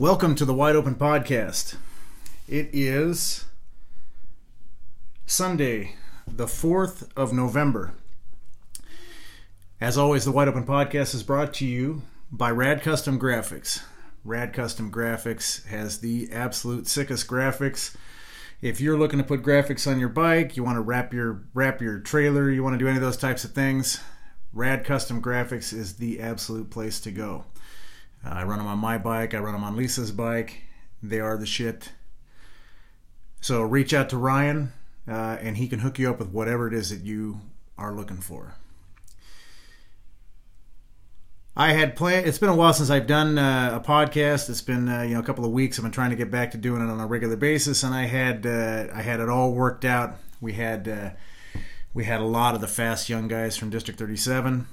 Welcome to the Wide Open Podcast. It is Sunday, the 4th of November. As always, the Wide Open Podcast is brought to you by Rad Custom Graphics. Rad Custom Graphics has the absolute sickest graphics. If you're looking to put graphics on your bike, you want to wrap your wrap your trailer, you want to do any of those types of things, Rad Custom Graphics is the absolute place to go. I run them on my bike, I run them on Lisa's bike. They are the shit. So reach out to Ryan, uh, and he can hook you up with whatever it is that you are looking for. I had planned. It's been a while since I've done uh, a podcast. It's been uh, you know a couple of weeks. I've been trying to get back to doing it on a regular basis, and I had uh, I had it all worked out. We had uh, we had a lot of the fast young guys from District 37.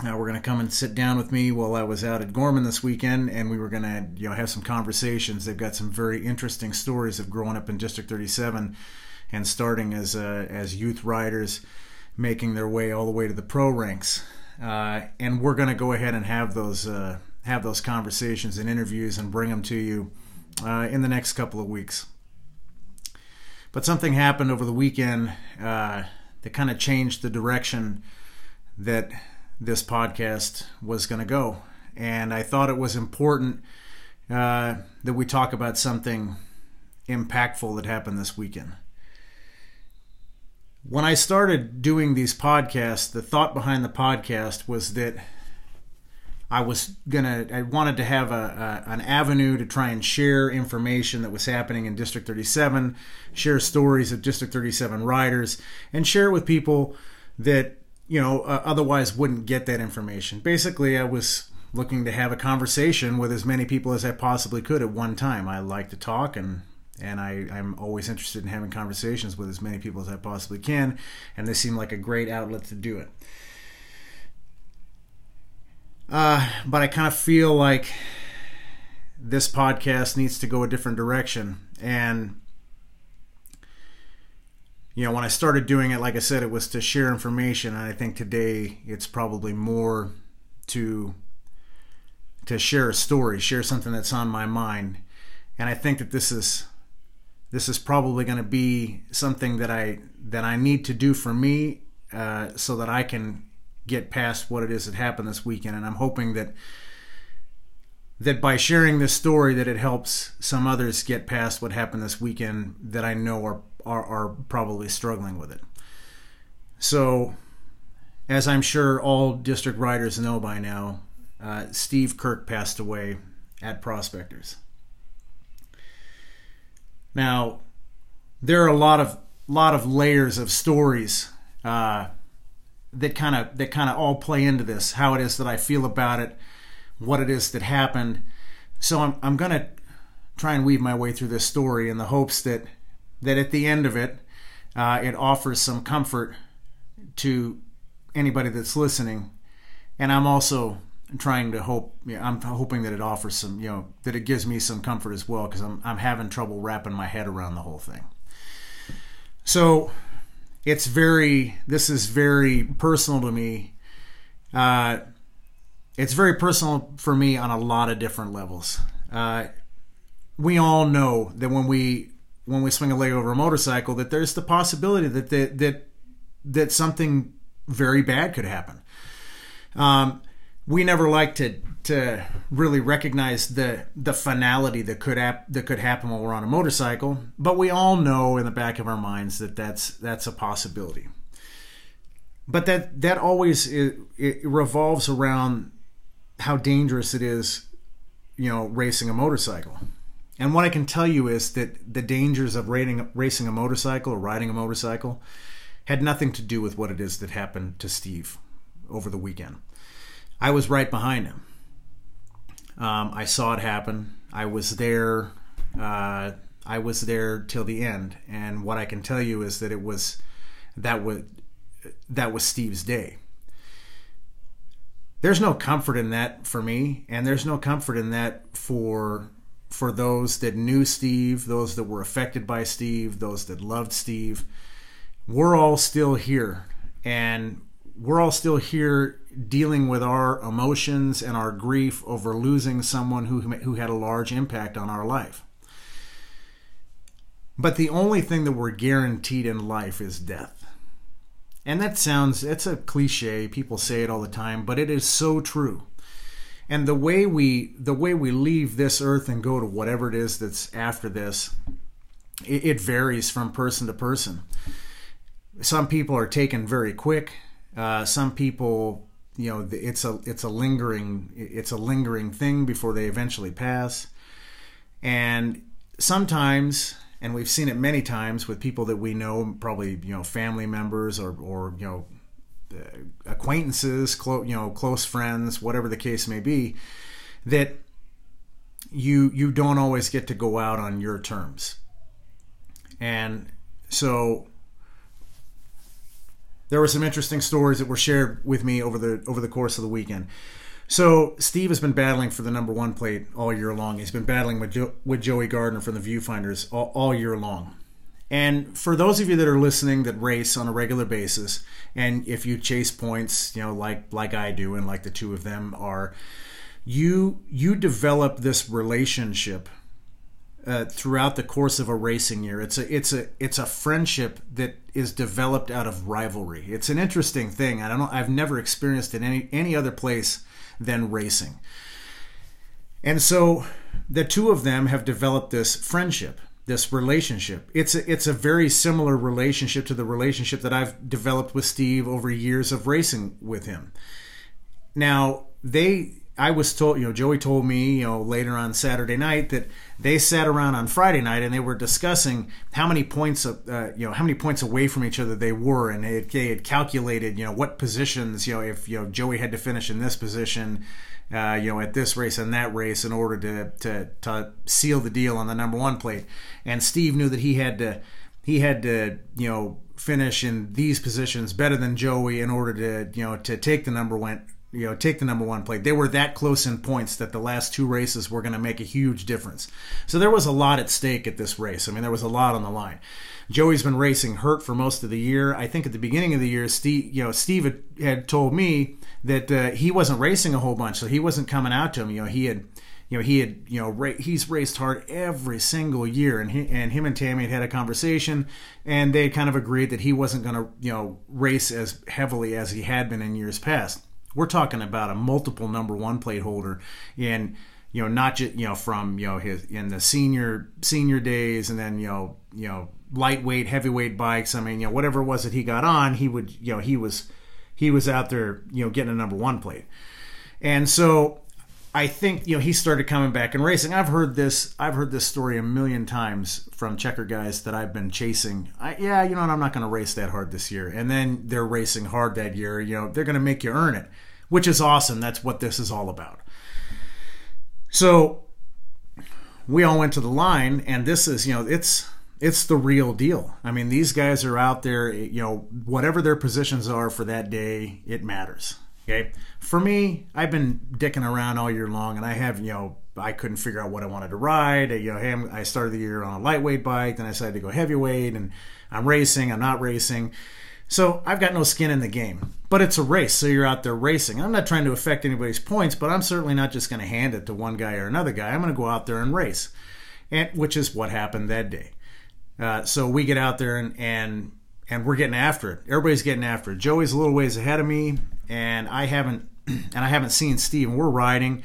Uh, we're going to come and sit down with me while I was out at Gorman this weekend, and we were going to you know have some conversations. They've got some very interesting stories of growing up in District 37 and starting as uh, as youth riders, making their way all the way to the pro ranks. Uh, and we're going to go ahead and have those uh, have those conversations and interviews and bring them to you uh, in the next couple of weeks. But something happened over the weekend uh, that kind of changed the direction that this podcast was going to go. And I thought it was important uh, that we talk about something impactful that happened this weekend. When I started doing these podcasts, the thought behind the podcast was that I was gonna, I wanted to have a, a, an avenue to try and share information that was happening in District 37, share stories of District 37 riders, and share it with people that you know uh, otherwise wouldn't get that information. Basically, I was looking to have a conversation with as many people as I possibly could at one time. I like to talk and and I, I'm always interested in having conversations with as many people as I possibly can, and this seemed like a great outlet to do it. Uh, but I kind of feel like this podcast needs to go a different direction. And, you know, when I started doing it, like I said, it was to share information. And I think today it's probably more to to share a story, share something that's on my mind. And I think that this is this is probably going to be something that I that I need to do for me, uh, so that I can get past what it is that happened this weekend. And I'm hoping that that by sharing this story, that it helps some others get past what happened this weekend that I know are are, are probably struggling with it. So, as I'm sure all district riders know by now, uh, Steve Kirk passed away at Prospectors. Now, there are a lot of lot of layers of stories uh, that kind of that kind of all play into this. How it is that I feel about it, what it is that happened. So I'm I'm gonna try and weave my way through this story in the hopes that that at the end of it, uh, it offers some comfort to anybody that's listening, and I'm also trying to hope yeah, I'm hoping that it offers some you know that it gives me some comfort as well because I'm I'm having trouble wrapping my head around the whole thing. So it's very this is very personal to me. Uh, it's very personal for me on a lot of different levels. Uh, we all know that when we when we swing a leg over a motorcycle, that there's the possibility that that that, that something very bad could happen. Um, we never like to to really recognize the the finality that could hap- that could happen while we're on a motorcycle, but we all know in the back of our minds that that's that's a possibility. But that that always it, it revolves around how dangerous it is, you know, racing a motorcycle. And what I can tell you is that the dangers of racing a motorcycle or riding a motorcycle had nothing to do with what it is that happened to Steve over the weekend. I was right behind him. Um, I saw it happen. I was there. Uh, I was there till the end. And what I can tell you is that it was that was that was Steve's day. There's no comfort in that for me, and there's no comfort in that for for those that knew Steve, those that were affected by Steve, those that loved Steve. We're all still here, and we're all still here dealing with our emotions and our grief over losing someone who who had a large impact on our life. But the only thing that we're guaranteed in life is death. And that sounds it's a cliche, people say it all the time, but it is so true. And the way we the way we leave this earth and go to whatever it is that's after this, it, it varies from person to person. Some people are taken very quick. Uh, some people, you know, it's a it's a lingering it's a lingering thing before they eventually pass. And sometimes and we've seen it many times with people that we know, probably you know family members or or you know Uh, acquaintances, close you know close friends, whatever the case may be, that you you don't always get to go out on your terms, and so there were some interesting stories that were shared with me over the over the course of the weekend. So Steve has been battling for the number one plate all year long. He's been battling with jo- with Joey Gardner from the Viewfinders all, all year long. And for those of you that are listening that race on a regular basis, and if you chase points, you know, like like I do, and like the two of them are, you you develop this relationship uh, throughout the course of a racing year. It's a it's a it's a friendship that is developed out of rivalry. It's an interesting thing. I don't know. I've never experienced it any any other place than racing. And so the two of them have developed this friendship, this relationship. It's a, it's a very similar relationship to the relationship that I've developed with Steve over years of racing with him. Now, they I was told, you know, Joey told me, you know, later on Saturday night that they sat around on Friday night and they were discussing how many points, uh, you know, how many points away from each other they were, and they, they, had calculated, you know, what positions, you know, if you know Joey had to finish in this position, uh, you know, at this race and that race in order to, to to seal the deal on the number one plate, and Steve knew that he had to he had to, you know, finish in these positions better than Joey in order to, you know, to take the number one you know take the number one plate. They were that close in points that the last two races were going to make a huge difference. So there was a lot at stake at this race. I mean, there was a lot on the line. Joey's been racing hurt for most of the year. I think at the beginning of the year, Steve, you know, Steve had, told me that uh, he wasn't racing a whole bunch, so he wasn't coming out to him. You know, he had you know he had you know ra- he's raced hard every single year and he, and him and Tammy had had a conversation and they kind of agreed that he wasn't going to you know race as heavily as he had been in years past we're talking about a multiple number one plate holder in you know not just you know from you know his in the senior senior days and then you know you know lightweight heavyweight bikes. I mean you know whatever it was that he got on he would you know he was he was out there you know getting a number one plate. And so i think you know he started coming back and racing i've heard this i've heard this story a million times from checker guys that i've been chasing I, yeah you know what, i'm not going to race that hard this year and then they're racing hard that year you know they're going to make you earn it which is awesome. That's what this is all about. So we all went to the line, and this is, you know, it's it's the real deal. I mean, these guys are out there, you know, whatever their positions are for that day, it matters. Okay. For me, I've been dicking around all year long, and I have, you know, I couldn't figure out what I wanted to ride. You know, I started the year on a lightweight bike, then I decided to go heavyweight, and I'm racing, I'm not racing. So I've got no skin in the game. But it's a race, so you're out there racing. I'm not trying to affect anybody's points, but I'm certainly not just going to hand it to one guy or another guy. I'm going to go out there and race, and which is what happened that day. Uh, so we get out there and and and we're getting after it. Everybody's getting after it. Joey's a little ways ahead of me, and I haven't and I haven't seen Steve. And we're riding,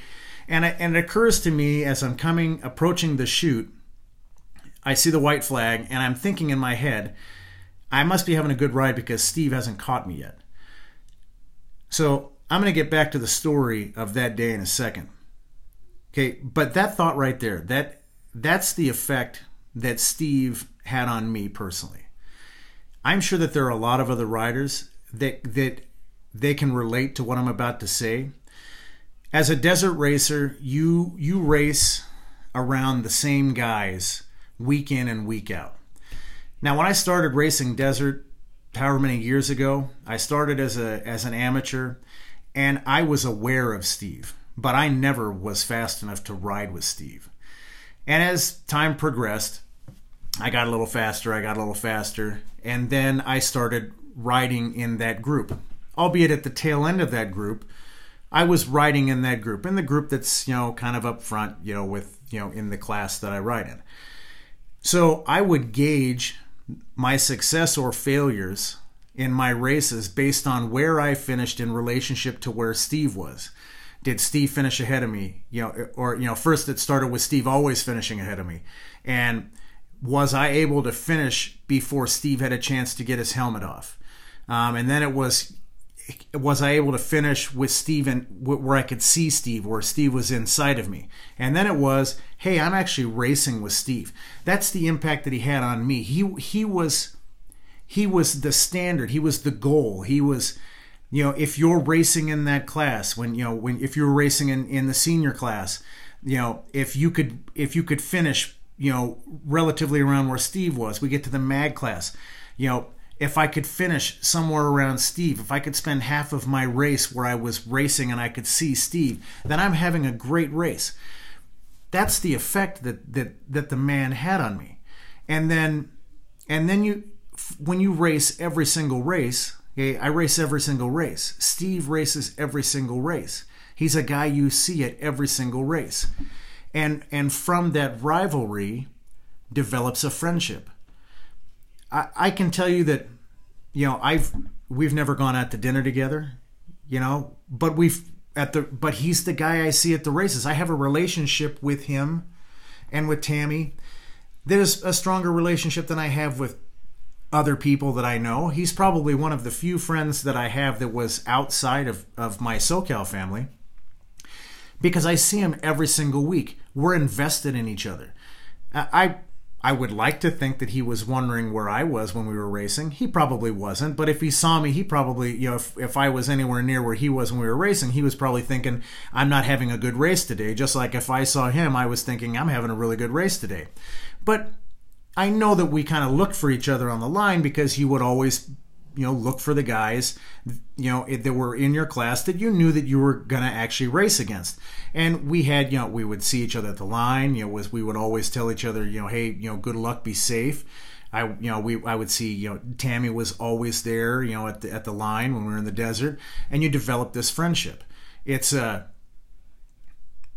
and it, and it occurs to me as I'm coming approaching the chute, I see the white flag, and I'm thinking in my head I must be having a good ride because Steve hasn't caught me yet. So I'm going to get back to the story of that day in a second. Okay, but that thought right there, that that's the effect that Steve had on me personally. I'm sure that there are a lot of other riders that that they can relate to what I'm about to say. As a desert racer, you you race around the same guys week in and week out. Now, when I started racing desert, however many years ago, I started as a as an amateur, and I was aware of Steve, but I never was fast enough to ride with Steve. And as time progressed, I got a little faster, I got a little faster, and then I started riding in that group albeit at the tail end of that group, I was riding in that group, in the group that's, you know, kind of up front, you know, with, you know, in the class that I ride in. So I would gauge my success or failures in my races based on where I finished in relationship to where Steve was. Did Steve finish ahead of me? You know, or you know, first it started with Steve always finishing ahead of me, and was I able to finish before Steve had a chance to get his helmet off? Um, and then it was was I able to finish with Steve and where I could see Steve, where Steve was inside of me? And then it was, hey, I'm actually racing with Steve. That's the impact that he had on me. He he was he was the standard. He was the goal. He was, you know, if you're racing in that class, when you know, when if you're racing in in the senior class, you know, if you could if you could finish, you know, relatively around where Steve was, we get to the mag class, you know if I could finish somewhere around Steve, if I could spend half of my race where I was racing and I could see Steve, then I'm having a great race. That's the effect that that that the man had on me. And then and then you when you race every single race, okay, I race every single race. Steve races every single race. He's a guy you see at every single race. And and from that rivalry develops a friendship I, I can tell you that, you know, I've we've never gone out to dinner together, you know, but we've at the but he's the guy I see at the races. I have a relationship with him and with Tammy that is a stronger relationship than I have with other people that I know. He's probably one of the few friends that I have that was outside of, of my SoCal family because I see him every single week. We're invested in each other. I I would like to think that he was wondering where I was when we were racing. He probably wasn't, but if he saw me, he probably, you know, if, if I was anywhere near where he was when we were racing, he was probably thinking, I'm not having a good race today. Just like if I saw him, I was thinking, I'm having a really good race today. But I know that we kind of looked for each other on the line because he would always you know look for the guys you know that were in your class that you knew that you were going to actually race against. And we had you know we would see each other at the line you know was we would always tell each other you know hey you know good luck be safe. I you know we I would see you know Tammy was always there you know at the at the line when we were in the desert and you develop this friendship. It's a uh,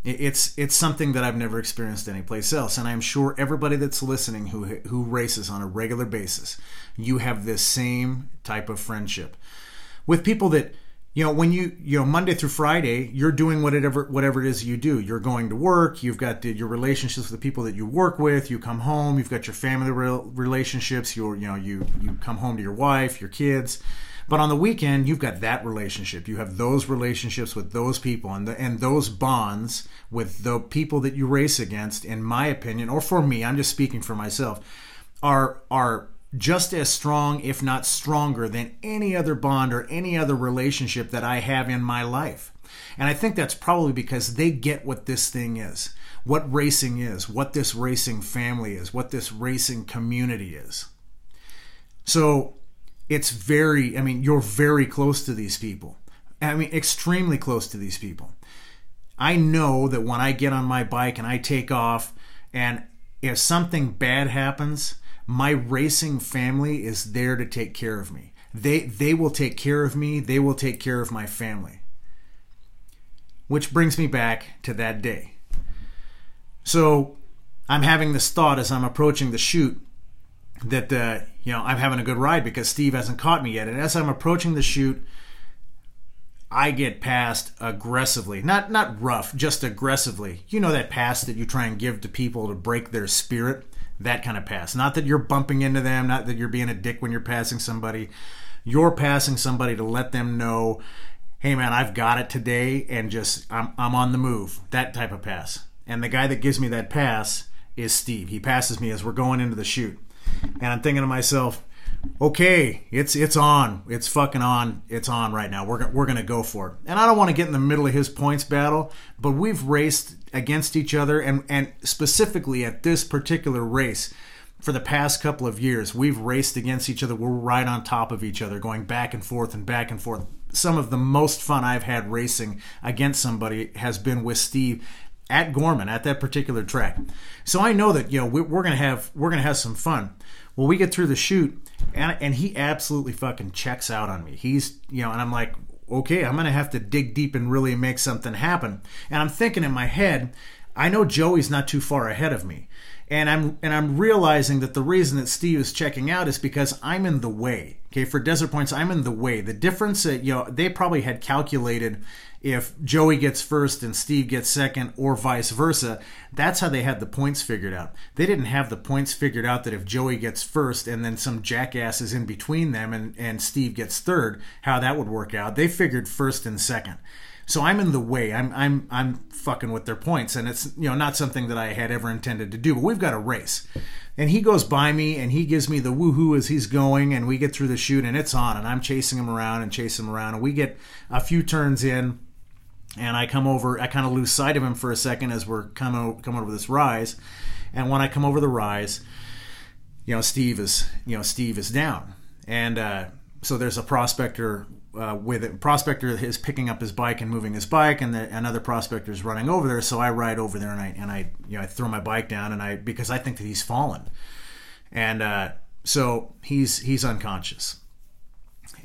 it's it's something that I've never experienced anyplace else, and I'm sure everybody that's listening who who races on a regular basis, you have this same type of friendship with people that you know when you you know Monday through Friday you're doing whatever whatever it is you do. You're going to work. You've got the, your relationships with the people that you work with. You come home. You've got your family relationships. You you know you you come home to your wife, your kids but on the weekend, you've got that relationship. You have those relationships with those people and the, and those bonds with the people that you race against. In my opinion, or for me, I'm just speaking for myself, are are just as strong, if not stronger, than any other bond or any other relationship that I have in my life. And I think that's probably because they get what this thing is, what racing is, what this racing family is, what this racing community is. So it's very, I mean, you're very close to these people. I mean, extremely close to these people. I know that when I get on my bike and I take off, and if something bad happens, my racing family is there to take care of me. They they will take care of me. They will take care of my family. Which brings me back to that day. So I'm having this thought as I'm approaching the chute that uh, you know I'm having a good ride because Steve hasn't caught me yet. And as I'm approaching the chute, I get passed aggressively. Not not rough, just aggressively. You know that pass that you try and give to people to break their spirit? That kind of pass. Not that you're bumping into them, not that you're being a dick when you're passing somebody. You're passing somebody to let them know, "Hey man, I've got it today and just I'm I'm on the move." That type of pass. And the guy that gives me that pass is Steve. He passes me as we're going into the chute and I'm thinking to myself, okay, it's it's on, it's fucking on, it's on right now. We're we're gonna go for it. And I don't want to get in the middle of his points battle, but we've raced against each other, and and specifically at this particular race. For the past couple of years, we've raced against each other. We're right on top of each other, going back and forth and back and forth. Some of the most fun I've had racing against somebody has been with Steve at Gorman at that particular track. So I know that you know we're, we're gonna have we're gonna have some fun. Well, we get through the chute, and and he absolutely fucking checks out on me. He's you know, and I'm like, okay, I'm gonna have to dig deep and really make something happen. And I'm thinking in my head, I know Joey's not too far ahead of me. And I'm and I'm realizing that the reason that Steve is checking out is because I'm in the way. Okay, for Desert Points, I'm in the way. The difference that you know they probably had calculated if Joey gets first and Steve gets second, or vice versa. That's how they had the points figured out. They didn't have the points figured out that if Joey gets first and then some jackass is in between them and, and Steve gets third, how that would work out. They figured first and second. So I'm in the way. I'm I'm I'm fucking with their points, and it's you know not something that I had ever intended to do. But we've got a race, and he goes by me and he gives me the woohoo as he's going, and we get through the chute, and it's on, and I'm chasing him around and chasing him around, and we get a few turns in, and I come over. I kind of lose sight of him for a second as we're coming coming over this rise, and when I come over the rise, you know Steve is you know Steve is down, and uh, so there's a prospector uh, with it. Prospector is picking up his bike and moving his bike, and the, another prospector is running over there. So I ride over there and I and I you know I throw my bike down and I because I think that he's fallen, and uh, so he's he's unconscious.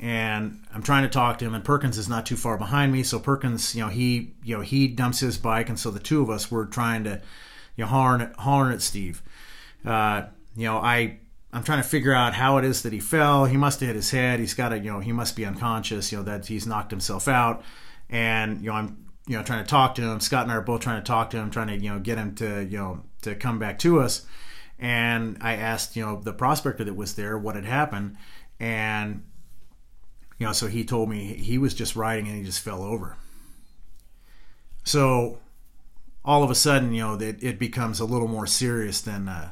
And I'm trying to talk to him, and Perkins is not too far behind me. So Perkins, you know, he you know he dumps his bike, and so the two of us were trying to you know holler at, holler at Steve. Uh, you know, I I'm trying to figure out how it is that he fell. He must have hit his head. He's got to, you know, he must be unconscious. You know that he's knocked himself out. And you know, I'm, you know, trying to talk to him. Scott and I are both trying to talk to him, trying to, you know, get him to, you know, to come back to us. And I asked, you know, the prospector that was there what had happened, and you know, so he told me he was just riding and he just fell over. So all of a sudden, you know, it, it becomes a little more serious than uh,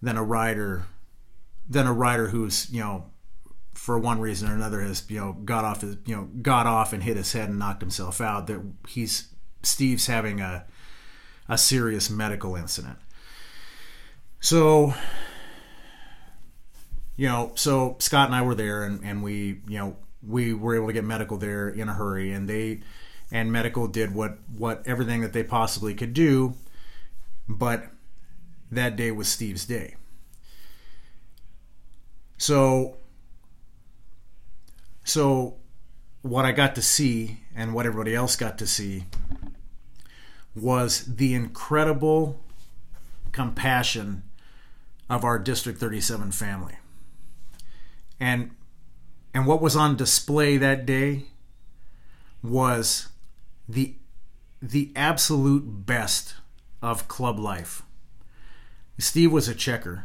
than a rider than a rider who's you know for one reason or another has you know got off his you know got off and hit his head and knocked himself out. That he's Steve's having a a serious medical incident. So you know, so Scott and I were there and, and we, you know, we were able to get medical there in a hurry and they and medical did what what everything that they possibly could do, but that day was Steve's day. So, so what I got to see and what everybody else got to see was the incredible compassion of our District 37 family. And and what was on display that day was the the absolute best of club life. Steve was a checker.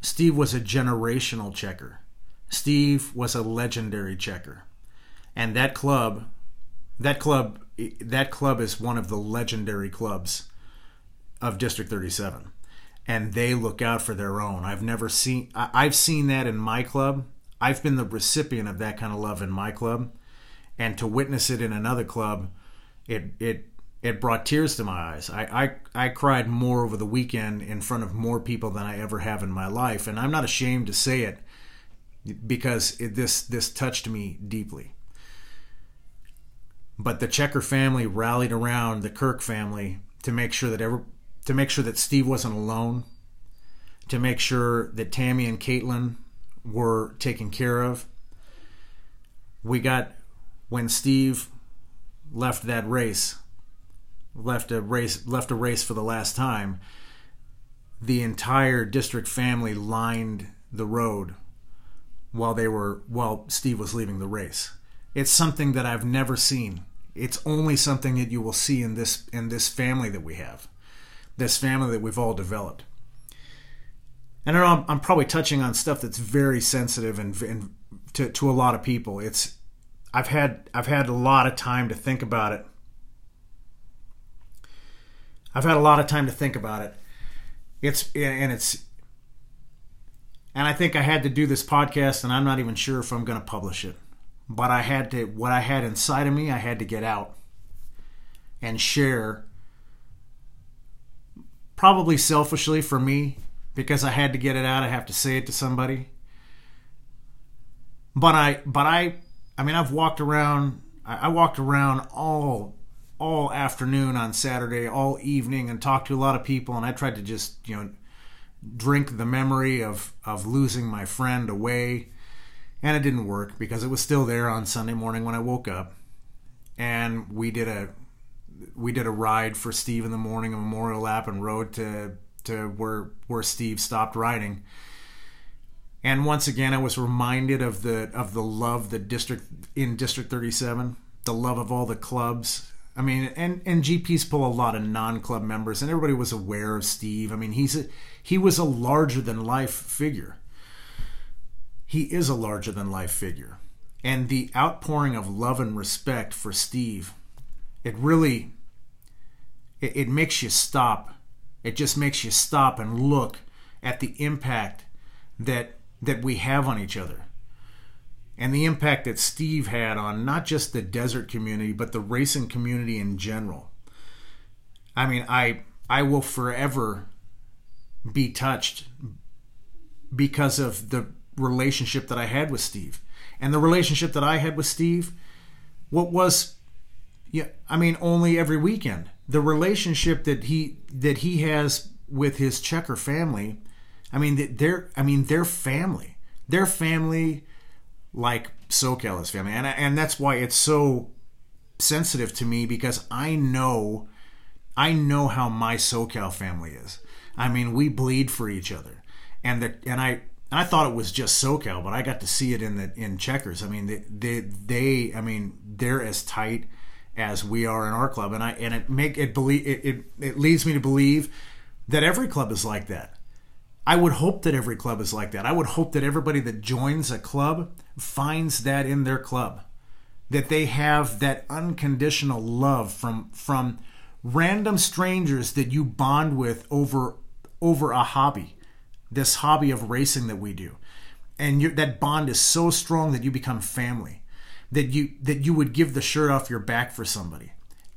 Steve was a generational checker. Steve was a legendary checker. And that club, that club, that club is one of the legendary clubs of District 37. And they look out for their own. I've never seen, I've seen that in my club. I've been the recipient of that kind of love in my club. And to witness it in another club, it, it it brought tears to my eyes. I, I, I cried more over the weekend in front of more people than I ever have in my life, and I'm not ashamed to say it because it, this this touched me deeply. But the Checker family rallied around the Kirk family to make sure that ever to make sure that Steve wasn't alone, to make sure that Tammy and Caitlin were taken care of. We got when Steve left that race left a race left a race for the last time, the entire district family lined the road while they were while Steve was leaving the race. It's something that I've never seen. It's only something that you will see in this in this family that we have, this family that we've all developed. And I know I'm, I'm probably touching on stuff that's very sensitive and, and to, to a lot of people. It's I've had I've had a lot of time to think about it I've had a lot of time to think about it. It's and it's and I think I had to do this podcast and I'm not even sure if I'm going to publish it. But I had to what I had inside of me, I had to get out and share probably selfishly for me because I had to get it out, I have to say it to somebody. But I but I I mean I've walked around I walked around all all afternoon on Saturday, all evening, and talked to a lot of people. And I tried to just, you know, drink the memory of, of losing my friend away. And it didn't work because it was still there on Sunday morning when I woke up. And we did a we did a ride for Steve in the morning, a memorial lap, and rode to to where where Steve stopped riding. And once again, I was reminded of the of the love that district in District 37, the love of all the clubs. I mean, and and GPs pull a lot of non-club members, and everybody was aware of Steve. I mean, he's a, he was a larger than life figure. He is a larger than life figure, and the outpouring of love and respect for Steve, it really, it, it makes you stop. It just makes you stop and look at the impact that that we have on each other and the impact that Steve had on not just the desert community but the racing community in general. I mean, I I will forever be touched because of the relationship that I had with Steve. And the relationship that I had with Steve what was yeah, I mean only every weekend. The relationship that he that he has with his checker family I mean, they're I mean they're family. They're family like SoCal is family, and and that's why it's so sensitive to me because I know I know how my SoCal family is. I mean, we bleed for each other, and that and I I thought it was just SoCal, but I got to see it in the in Checkers. I mean, they they, they I mean they're as tight as we are in our club, and I and it make it believe it, it it leads me to believe that every club is like that. I would hope that every club is like that. I would hope that everybody that joins a club finds that in their club. That they have that unconditional love from from random strangers that you bond with over over a hobby. This hobby of racing that we do. And that bond is so strong that you become family. That you that you would give the shirt off your back for somebody.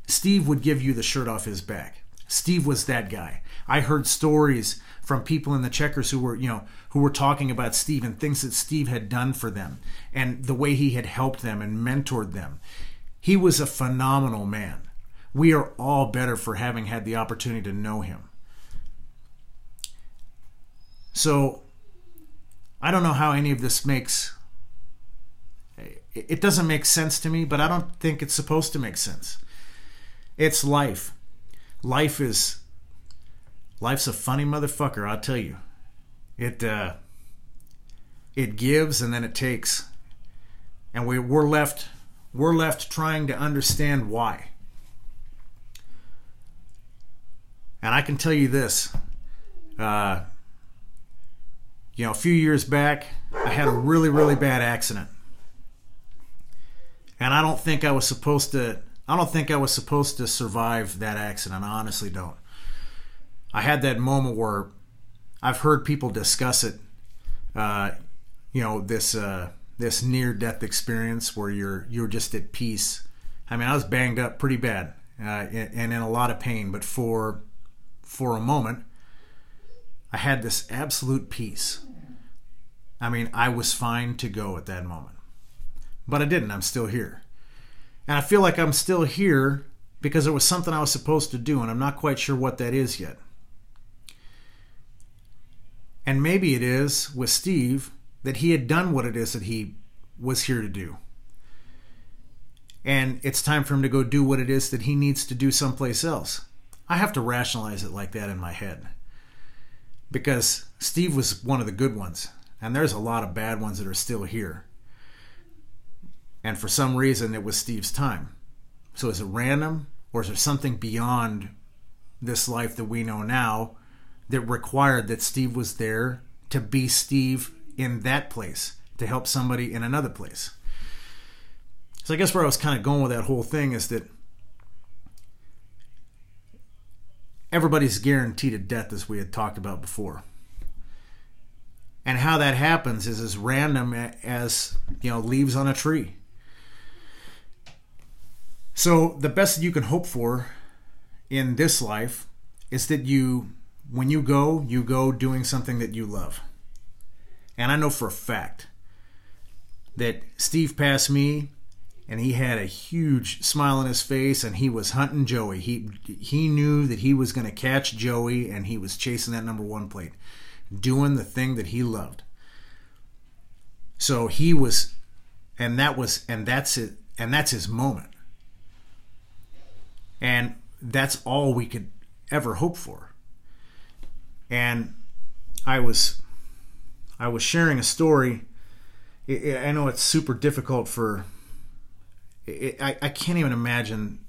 Steve would give you the shirt off his back. Steve was that guy. I heard stories from people in the checkers who were, you know, who were talking about Steve and things that Steve had done for them and the way he had helped them and mentored them. He was a phenomenal man. We are all better for having had the opportunity to know him. So, I don't know how any of this makes it doesn't make sense to me, but I don't think it's supposed to make sense. It's life. Life is life's a funny motherfucker, I'll tell you. It uh, it gives and then it takes, and we we're left we're left trying to understand why. And I can tell you this, uh, you know, a few years back, I had a really really bad accident, and I don't think I was supposed to. I don't think I was supposed to survive that accident. I honestly don't. I had that moment where I've heard people discuss it. Uh, you know this uh, this near death experience where you're you're just at peace. I mean, I was banged up pretty bad uh, and in a lot of pain, but for for a moment, I had this absolute peace. I mean, I was fine to go at that moment, but I didn't. I'm still here, and I feel like I'm still here because it was something I was supposed to do, and I'm not quite sure what that is yet. And maybe it is with Steve that he had done what it is that he was here to do. And it's time for him to go do what it is that he needs to do someplace else. I have to rationalize it like that in my head. Because Steve was one of the good ones, and there's a lot of bad ones that are still here. And for some reason, it was Steve's time. So is it random, or is there something beyond this life that we know now that required that Steve was there to be Steve in that place to help somebody in another place. So I guess where I was kind of going with that whole thing is that everybody's guaranteed a death as we had talked about before. And how that happens is as random as, you know, leaves on a tree. So the best that you can hope for in this life is that you when you go, you go doing something that you love. And I know for a fact that Steve passed me and he had a huge smile on his face and he was hunting Joey. He he knew that he was going to catch Joey and he was chasing that number 1 plate, doing the thing that he loved. So he was and that was and that's it and that's his moment. And that's all we could ever hope for. And I was I was sharing a story. I know it's super difficult for. I, I can't even imagine.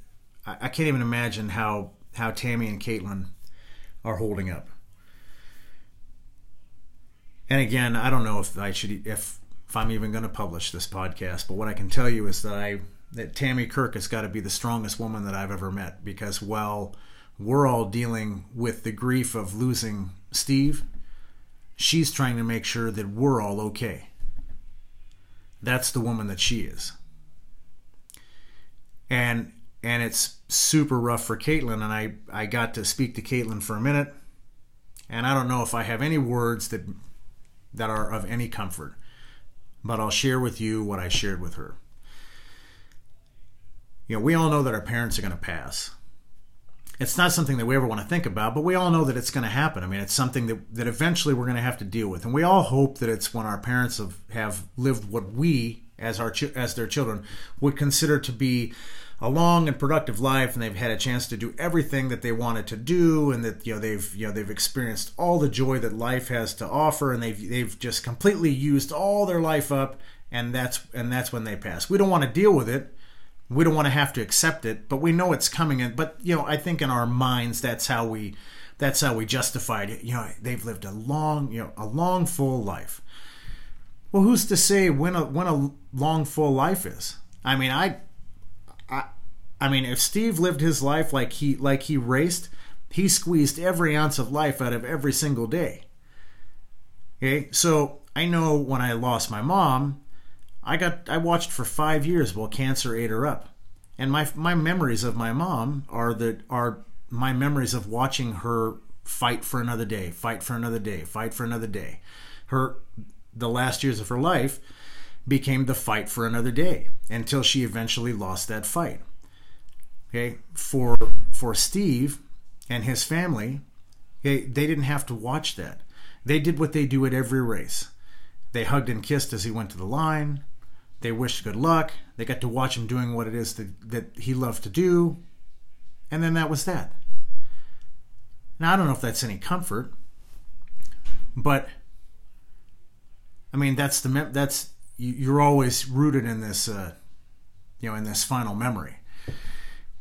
I can't even imagine how how Tammy and Caitlin are holding up. And again, I don't know if I should if if I'm even going to publish this podcast, but what I can tell you is that I that Tammy Kirk has got to be the strongest woman that I've ever met because while we're all dealing with the grief of losing Steve, she's trying to make sure that we're all okay. That's the woman that she is. And and it's super rough for Caitlin, and I, I got to speak to Caitlin for a minute, and I don't know if I have any words that that are of any comfort, but I'll share with you what I shared with her. You know, we all know that our parents are going to pass it's not something that we ever want to think about, but we all know that it's going to happen. I mean, it's something that, that eventually we're going to have to deal with. And we all hope that it's when our parents have, have lived what we, as our as their children, would consider to be a long and productive life and they've had a chance to do everything that they wanted to do and that you know they've you know they've experienced all the joy that life has to offer and they've they've just completely used all their life up and that's and that's when they pass. We don't want to deal with it we don't want to have to accept it, but we know it's coming. And but you know, I think in our minds, that's how we that's how we justified it. You know, they've lived a long, you know, a long full life. Well, who's to say when a when a long full life is? I mean, I, I, I mean, if Steve lived his life like he like he raced, he squeezed every ounce of life out of every single day. Okay, so I know when I lost my mom, I got I watched for five years while cancer ate her up, and my my memories of my mom are that are my memories of watching her fight for another day, fight for another day, fight for another day. Her the last years of her life became the fight for another day until she eventually lost that fight. Okay, for for Steve and his family, okay, they didn't have to watch that. They did what they do at every race. They hugged and kissed as he went to the line. They wished good luck. They got to watch him doing what it is that, that he loved to do. And then that was that. Now, I don't know if that's any comfort, but I mean, that's the, that's, you're always rooted in this, uh, you know, in this final memory.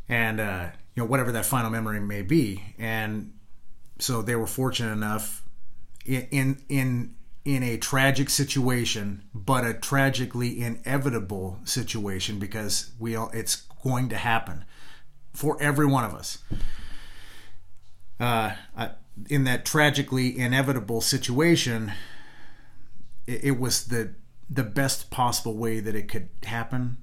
And, uh, you know, whatever that final memory may be. And so they were fortunate enough in, in, in in a tragic situation, but a tragically inevitable situation because we all, it's going to happen for every one of us. Uh, in that tragically inevitable situation, it, it was the the best possible way that it could happen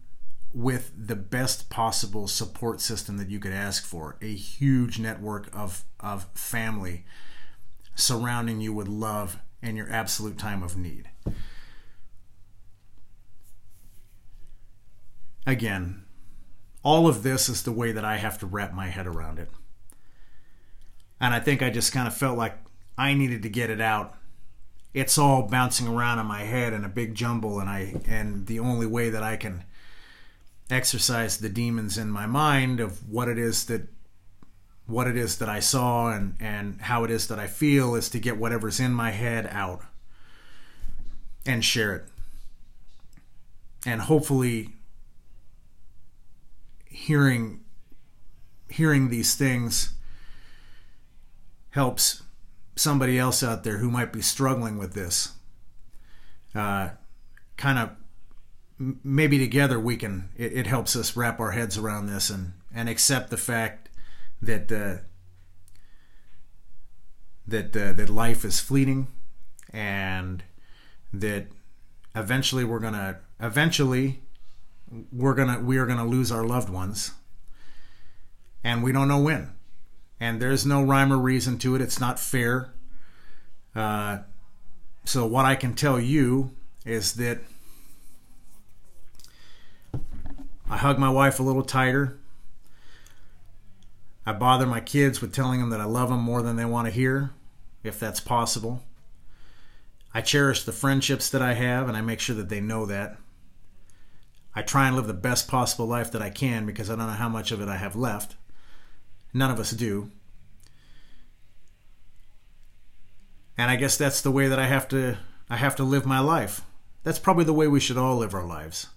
with the best possible support system that you could ask for a huge network of of family surrounding you with love in your absolute time of need. Again, all of this is the way that I have to wrap my head around it. And I think I just kind of felt like I needed to get it out. It's all bouncing around in my head in a big jumble and I and the only way that I can exercise the demons in my mind of what it is that what it is that I saw and, and how it is that I feel is to get whatever's in my head out and share it. And hopefully hearing hearing these things helps somebody else out there who might be struggling with this. Uh, kind of maybe together we can it, it helps us wrap our heads around this and and accept the fact that uh, that uh, that life is fleeting, and that eventually we're gonna eventually we're gonna we are gonna lose our loved ones, and we don't know when, and there's no rhyme or reason to it. It's not fair. Uh, so what I can tell you is that I hug my wife a little tighter. I bother my kids with telling them that I love them more than they want to hear, if that's possible. I cherish the friendships that I have, and I make sure that they know that. I try and live the best possible life that I can because I don't know how much of it I have left. None of us do. And I guess that's the way that I have to I have to live my life. That's probably the way we should all live our lives.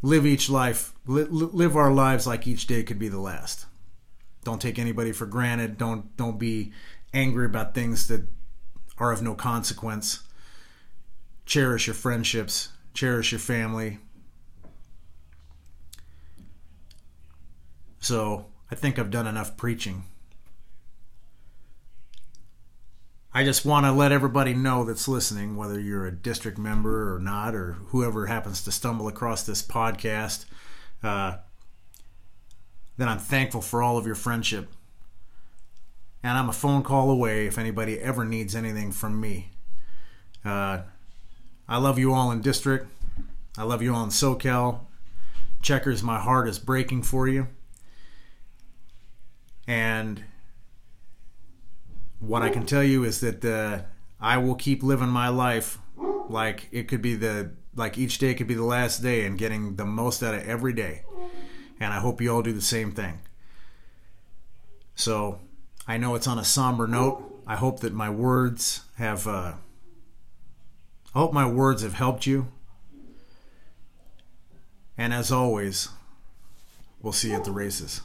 Live each life li- live our lives like each day could be the last. Don't take anybody for granted. Don't don't be angry about things that are of no consequence. Cherish your friendships, cherish your family, So I think I've done enough preaching. I just want to let everybody know that's listening, whether you're a district member or not, or whoever happens to stumble across this podcast, uh, that I'm thankful for all of your friendship. And I'm a phone call away if anybody ever needs anything from me. Uh, I love you all in district. I love you all in SoCal. Checkers, my heart is breaking for you. And what I can tell you is that uh, I will keep living my life like it could be the like each day could be the last day and getting the most out of every day. And I hope you all do the same thing. So I know it's on a somber note. I hope that my words have. Uh, I hope my words have helped you. And as always, we'll see you at the races.